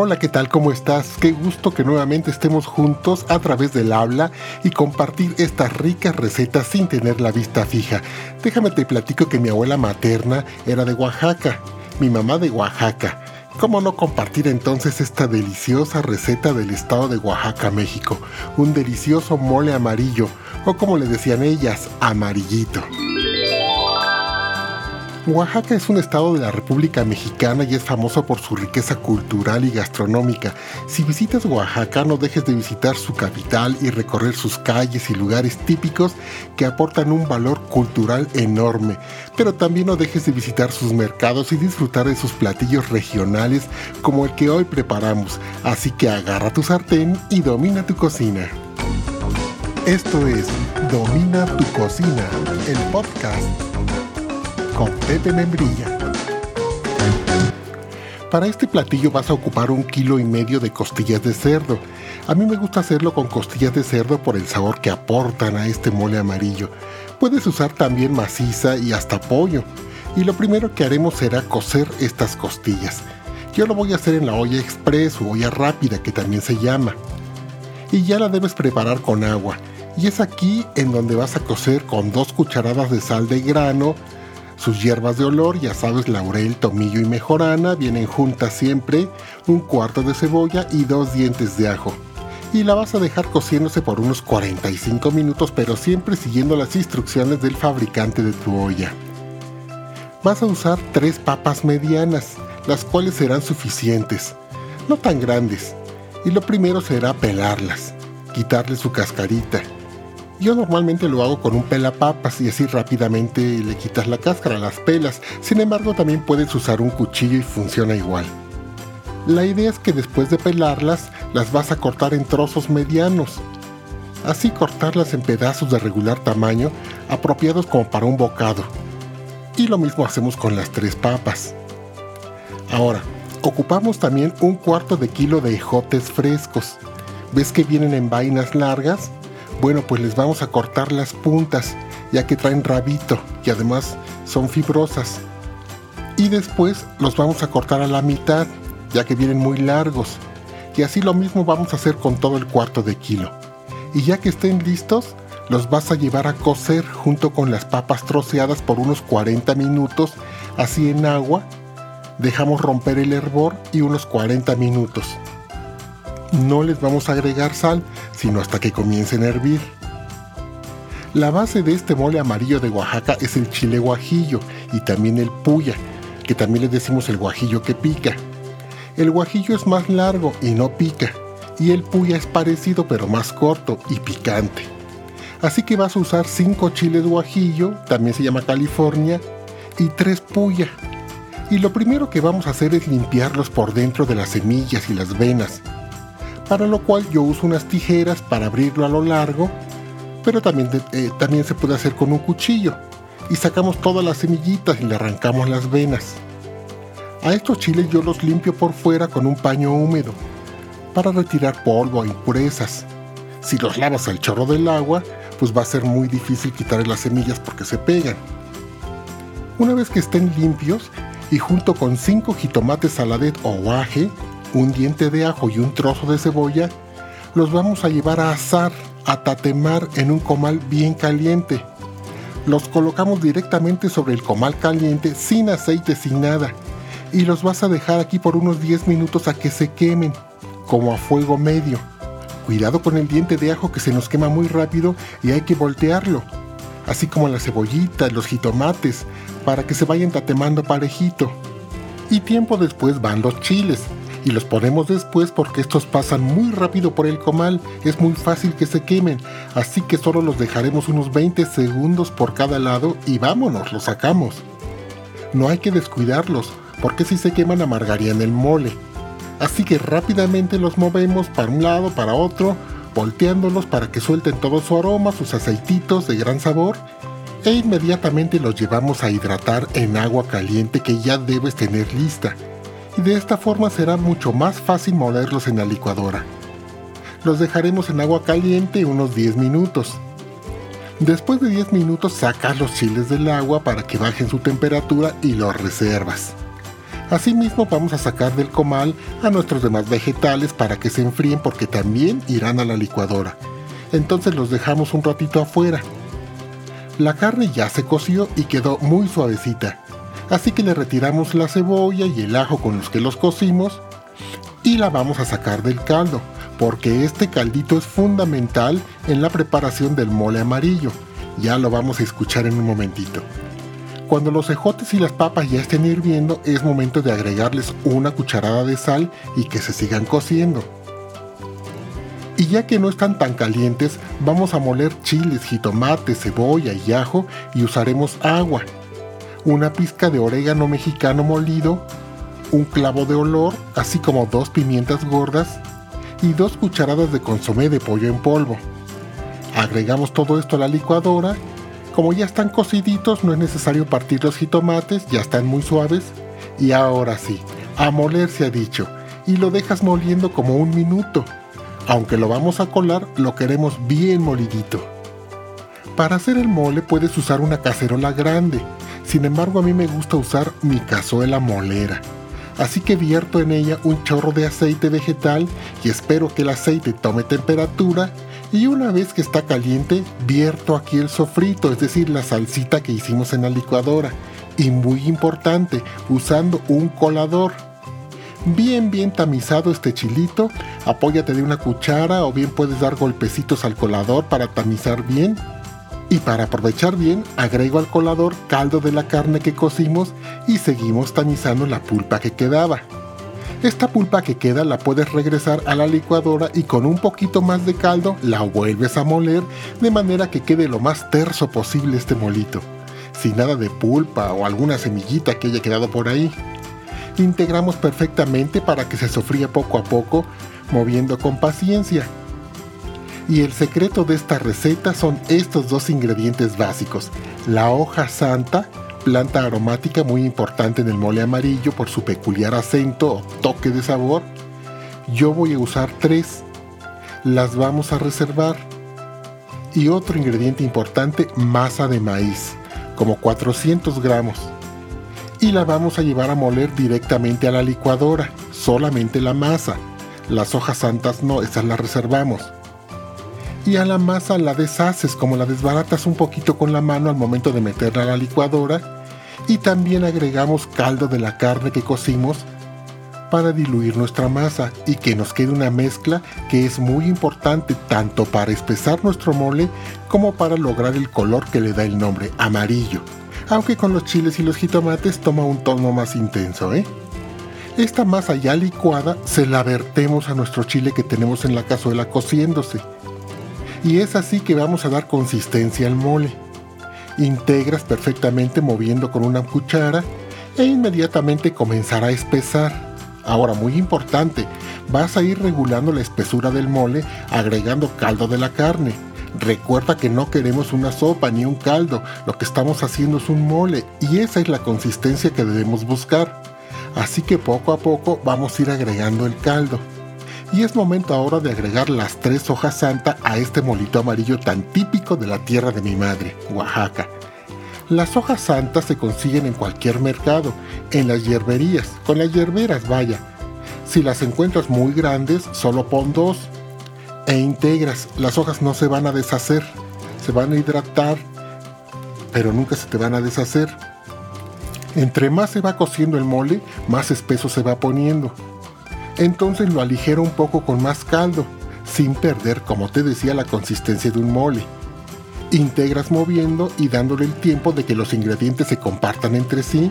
Hola, ¿qué tal? ¿Cómo estás? Qué gusto que nuevamente estemos juntos a través del habla y compartir estas ricas recetas sin tener la vista fija. Déjame te platico que mi abuela materna era de Oaxaca, mi mamá de Oaxaca. ¿Cómo no compartir entonces esta deliciosa receta del estado de Oaxaca, México? Un delicioso mole amarillo, o como le decían ellas, amarillito. Oaxaca es un estado de la República Mexicana y es famoso por su riqueza cultural y gastronómica. Si visitas Oaxaca, no dejes de visitar su capital y recorrer sus calles y lugares típicos que aportan un valor cultural enorme. Pero también no dejes de visitar sus mercados y disfrutar de sus platillos regionales como el que hoy preparamos. Así que agarra tu sartén y domina tu cocina. Esto es Domina tu cocina, el podcast con Pepe Membrilla. Para este platillo vas a ocupar un kilo y medio de costillas de cerdo. A mí me gusta hacerlo con costillas de cerdo por el sabor que aportan a este mole amarillo. Puedes usar también maciza y hasta pollo. Y lo primero que haremos será cocer estas costillas. Yo lo voy a hacer en la olla express o olla rápida que también se llama. Y ya la debes preparar con agua. Y es aquí en donde vas a cocer con dos cucharadas de sal de grano, sus hierbas de olor, ya sabes, laurel, tomillo y mejorana, vienen juntas siempre, un cuarto de cebolla y dos dientes de ajo. Y la vas a dejar cociéndose por unos 45 minutos, pero siempre siguiendo las instrucciones del fabricante de tu olla. Vas a usar tres papas medianas, las cuales serán suficientes, no tan grandes. Y lo primero será pelarlas, quitarle su cascarita yo normalmente lo hago con un pelapapas y así rápidamente le quitas la cáscara, las pelas. Sin embargo, también puedes usar un cuchillo y funciona igual. La idea es que después de pelarlas, las vas a cortar en trozos medianos. Así cortarlas en pedazos de regular tamaño, apropiados como para un bocado. Y lo mismo hacemos con las tres papas. Ahora, ocupamos también un cuarto de kilo de ejotes frescos. ¿Ves que vienen en vainas largas? Bueno, pues les vamos a cortar las puntas, ya que traen rabito y además son fibrosas. Y después los vamos a cortar a la mitad, ya que vienen muy largos. Y así lo mismo vamos a hacer con todo el cuarto de kilo. Y ya que estén listos, los vas a llevar a cocer junto con las papas troceadas por unos 40 minutos, así en agua. Dejamos romper el hervor y unos 40 minutos no les vamos a agregar sal, sino hasta que comiencen a hervir. La base de este mole amarillo de Oaxaca es el chile guajillo y también el puya, que también le decimos el guajillo que pica. El guajillo es más largo y no pica, y el puya es parecido pero más corto y picante. Así que vas a usar 5 chiles guajillo, también se llama California, y 3 puya. Y lo primero que vamos a hacer es limpiarlos por dentro de las semillas y las venas para lo cual yo uso unas tijeras para abrirlo a lo largo, pero también, eh, también se puede hacer con un cuchillo y sacamos todas las semillitas y le arrancamos las venas. A estos chiles yo los limpio por fuera con un paño húmedo para retirar polvo e impurezas. Si los lavas al chorro del agua, pues va a ser muy difícil quitar las semillas porque se pegan. Una vez que estén limpios y junto con 5 jitomates saladet o guaje, un diente de ajo y un trozo de cebolla, los vamos a llevar a asar, a tatemar en un comal bien caliente. Los colocamos directamente sobre el comal caliente sin aceite, sin nada. Y los vas a dejar aquí por unos 10 minutos a que se quemen, como a fuego medio. Cuidado con el diente de ajo que se nos quema muy rápido y hay que voltearlo. Así como las cebollitas, los jitomates, para que se vayan tatemando parejito. Y tiempo después van los chiles, y los ponemos después porque estos pasan muy rápido por el comal, es muy fácil que se quemen, así que solo los dejaremos unos 20 segundos por cada lado y vámonos, los sacamos. No hay que descuidarlos, porque si se queman amargarían el mole. Así que rápidamente los movemos para un lado, para otro, volteándolos para que suelten todo su aroma, sus aceititos de gran sabor, e inmediatamente los llevamos a hidratar en agua caliente que ya debes tener lista y de esta forma será mucho más fácil molerlos en la licuadora. Los dejaremos en agua caliente unos 10 minutos. Después de 10 minutos sacas los chiles del agua para que bajen su temperatura y los reservas. Asimismo vamos a sacar del comal a nuestros demás vegetales para que se enfríen porque también irán a la licuadora. Entonces los dejamos un ratito afuera. La carne ya se coció y quedó muy suavecita. Así que le retiramos la cebolla y el ajo con los que los cocimos y la vamos a sacar del caldo, porque este caldito es fundamental en la preparación del mole amarillo. Ya lo vamos a escuchar en un momentito. Cuando los ejotes y las papas ya estén hirviendo, es momento de agregarles una cucharada de sal y que se sigan cociendo. Y ya que no están tan calientes, vamos a moler chiles, jitomate, cebolla y ajo y usaremos agua, una pizca de orégano mexicano molido, un clavo de olor, así como dos pimientas gordas y dos cucharadas de consomé de pollo en polvo. Agregamos todo esto a la licuadora como ya están cociditos, no es necesario partir los jitomates, ya están muy suaves. Y ahora sí, a moler se ha dicho, y lo dejas moliendo como un minuto. Aunque lo vamos a colar, lo queremos bien molidito. Para hacer el mole puedes usar una cacerola grande, sin embargo a mí me gusta usar mi cazuela molera. Así que vierto en ella un chorro de aceite vegetal y espero que el aceite tome temperatura y una vez que está caliente, vierto aquí el sofrito, es decir, la salsita que hicimos en la licuadora. Y muy importante, usando un colador. Bien, bien tamizado este chilito, apóyate de una cuchara o bien puedes dar golpecitos al colador para tamizar bien. Y para aprovechar bien, agrego al colador caldo de la carne que cocimos y seguimos tamizando la pulpa que quedaba. Esta pulpa que queda la puedes regresar a la licuadora y con un poquito más de caldo la vuelves a moler de manera que quede lo más terso posible este molito, sin nada de pulpa o alguna semillita que haya quedado por ahí. Integramos perfectamente para que se sofría poco a poco, moviendo con paciencia. Y el secreto de esta receta son estos dos ingredientes básicos, la hoja santa, planta aromática muy importante en el mole amarillo por su peculiar acento o toque de sabor. Yo voy a usar tres. Las vamos a reservar. Y otro ingrediente importante, masa de maíz, como 400 gramos. Y la vamos a llevar a moler directamente a la licuadora, solamente la masa. Las hojas santas no, esas las reservamos y a la masa la deshaces, como la desbaratas un poquito con la mano al momento de meterla a la licuadora y también agregamos caldo de la carne que cocimos para diluir nuestra masa y que nos quede una mezcla que es muy importante tanto para espesar nuestro mole como para lograr el color que le da el nombre amarillo. Aunque con los chiles y los jitomates toma un tono más intenso, ¿eh? Esta masa ya licuada se la vertemos a nuestro chile que tenemos en la cazuela cociéndose. Y es así que vamos a dar consistencia al mole integras perfectamente moviendo con una cuchara e inmediatamente comenzará a espesar. Ahora, muy importante, vas a ir regulando la espesura del mole agregando caldo de la carne. Recuerda que no queremos una sopa ni un caldo, lo que estamos haciendo es un mole y esa es la consistencia que debemos buscar. Así que poco a poco vamos a ir agregando el caldo. Y es momento ahora de agregar las tres hojas santa a este molito amarillo tan típico de la tierra de mi madre, Oaxaca. Las hojas santas se consiguen en cualquier mercado, en las hierberías, con las hierberas, vaya. Si las encuentras muy grandes, solo pon dos. E integras, las hojas no se van a deshacer, se van a hidratar, pero nunca se te van a deshacer. Entre más se va cociendo el mole, más espeso se va poniendo entonces lo aligero un poco con más caldo, sin perder, como te decía, la consistencia de un mole. Integras moviendo y dándole el tiempo de que los ingredientes se compartan entre sí,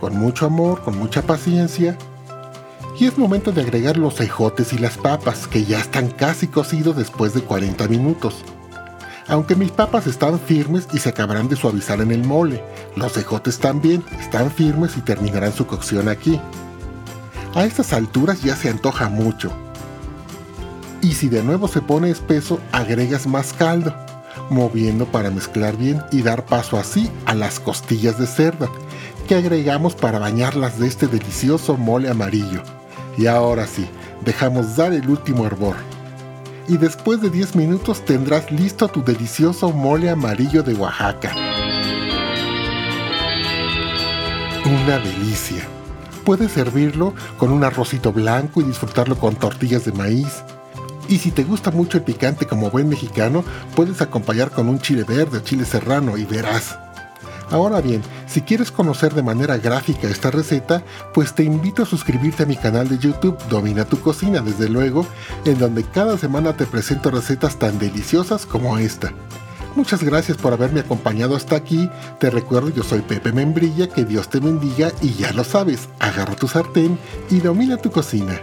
con mucho amor, con mucha paciencia. Y es momento de agregar los ejotes y las papas, que ya están casi cocidos después de 40 minutos. Aunque mis papas están firmes y se acabarán de suavizar en el mole, los ejotes también están firmes y terminarán su cocción aquí. A estas alturas ya se antoja mucho. Y si de nuevo se pone espeso, agregas más caldo, moviendo para mezclar bien y dar paso así a las costillas de cerdo, que agregamos para bañarlas de este delicioso mole amarillo. Y ahora sí, dejamos dar el último hervor. Y después de 10 minutos tendrás listo tu delicioso mole amarillo de Oaxaca. Una delicia Puedes servirlo con un arrocito blanco y disfrutarlo con tortillas de maíz. Y si te gusta mucho el picante como buen mexicano, puedes acompañar con un chile verde o chile serrano y verás. Ahora bien, si quieres conocer de manera gráfica esta receta, pues te invito a suscribirte a mi canal de YouTube Domina tu cocina, desde luego, en donde cada semana te presento recetas tan deliciosas como esta. Muchas gracias por haberme acompañado hasta aquí. Te recuerdo, yo soy Pepe Membrilla, que Dios te bendiga y ya lo sabes, agarra tu sartén y domina tu cocina.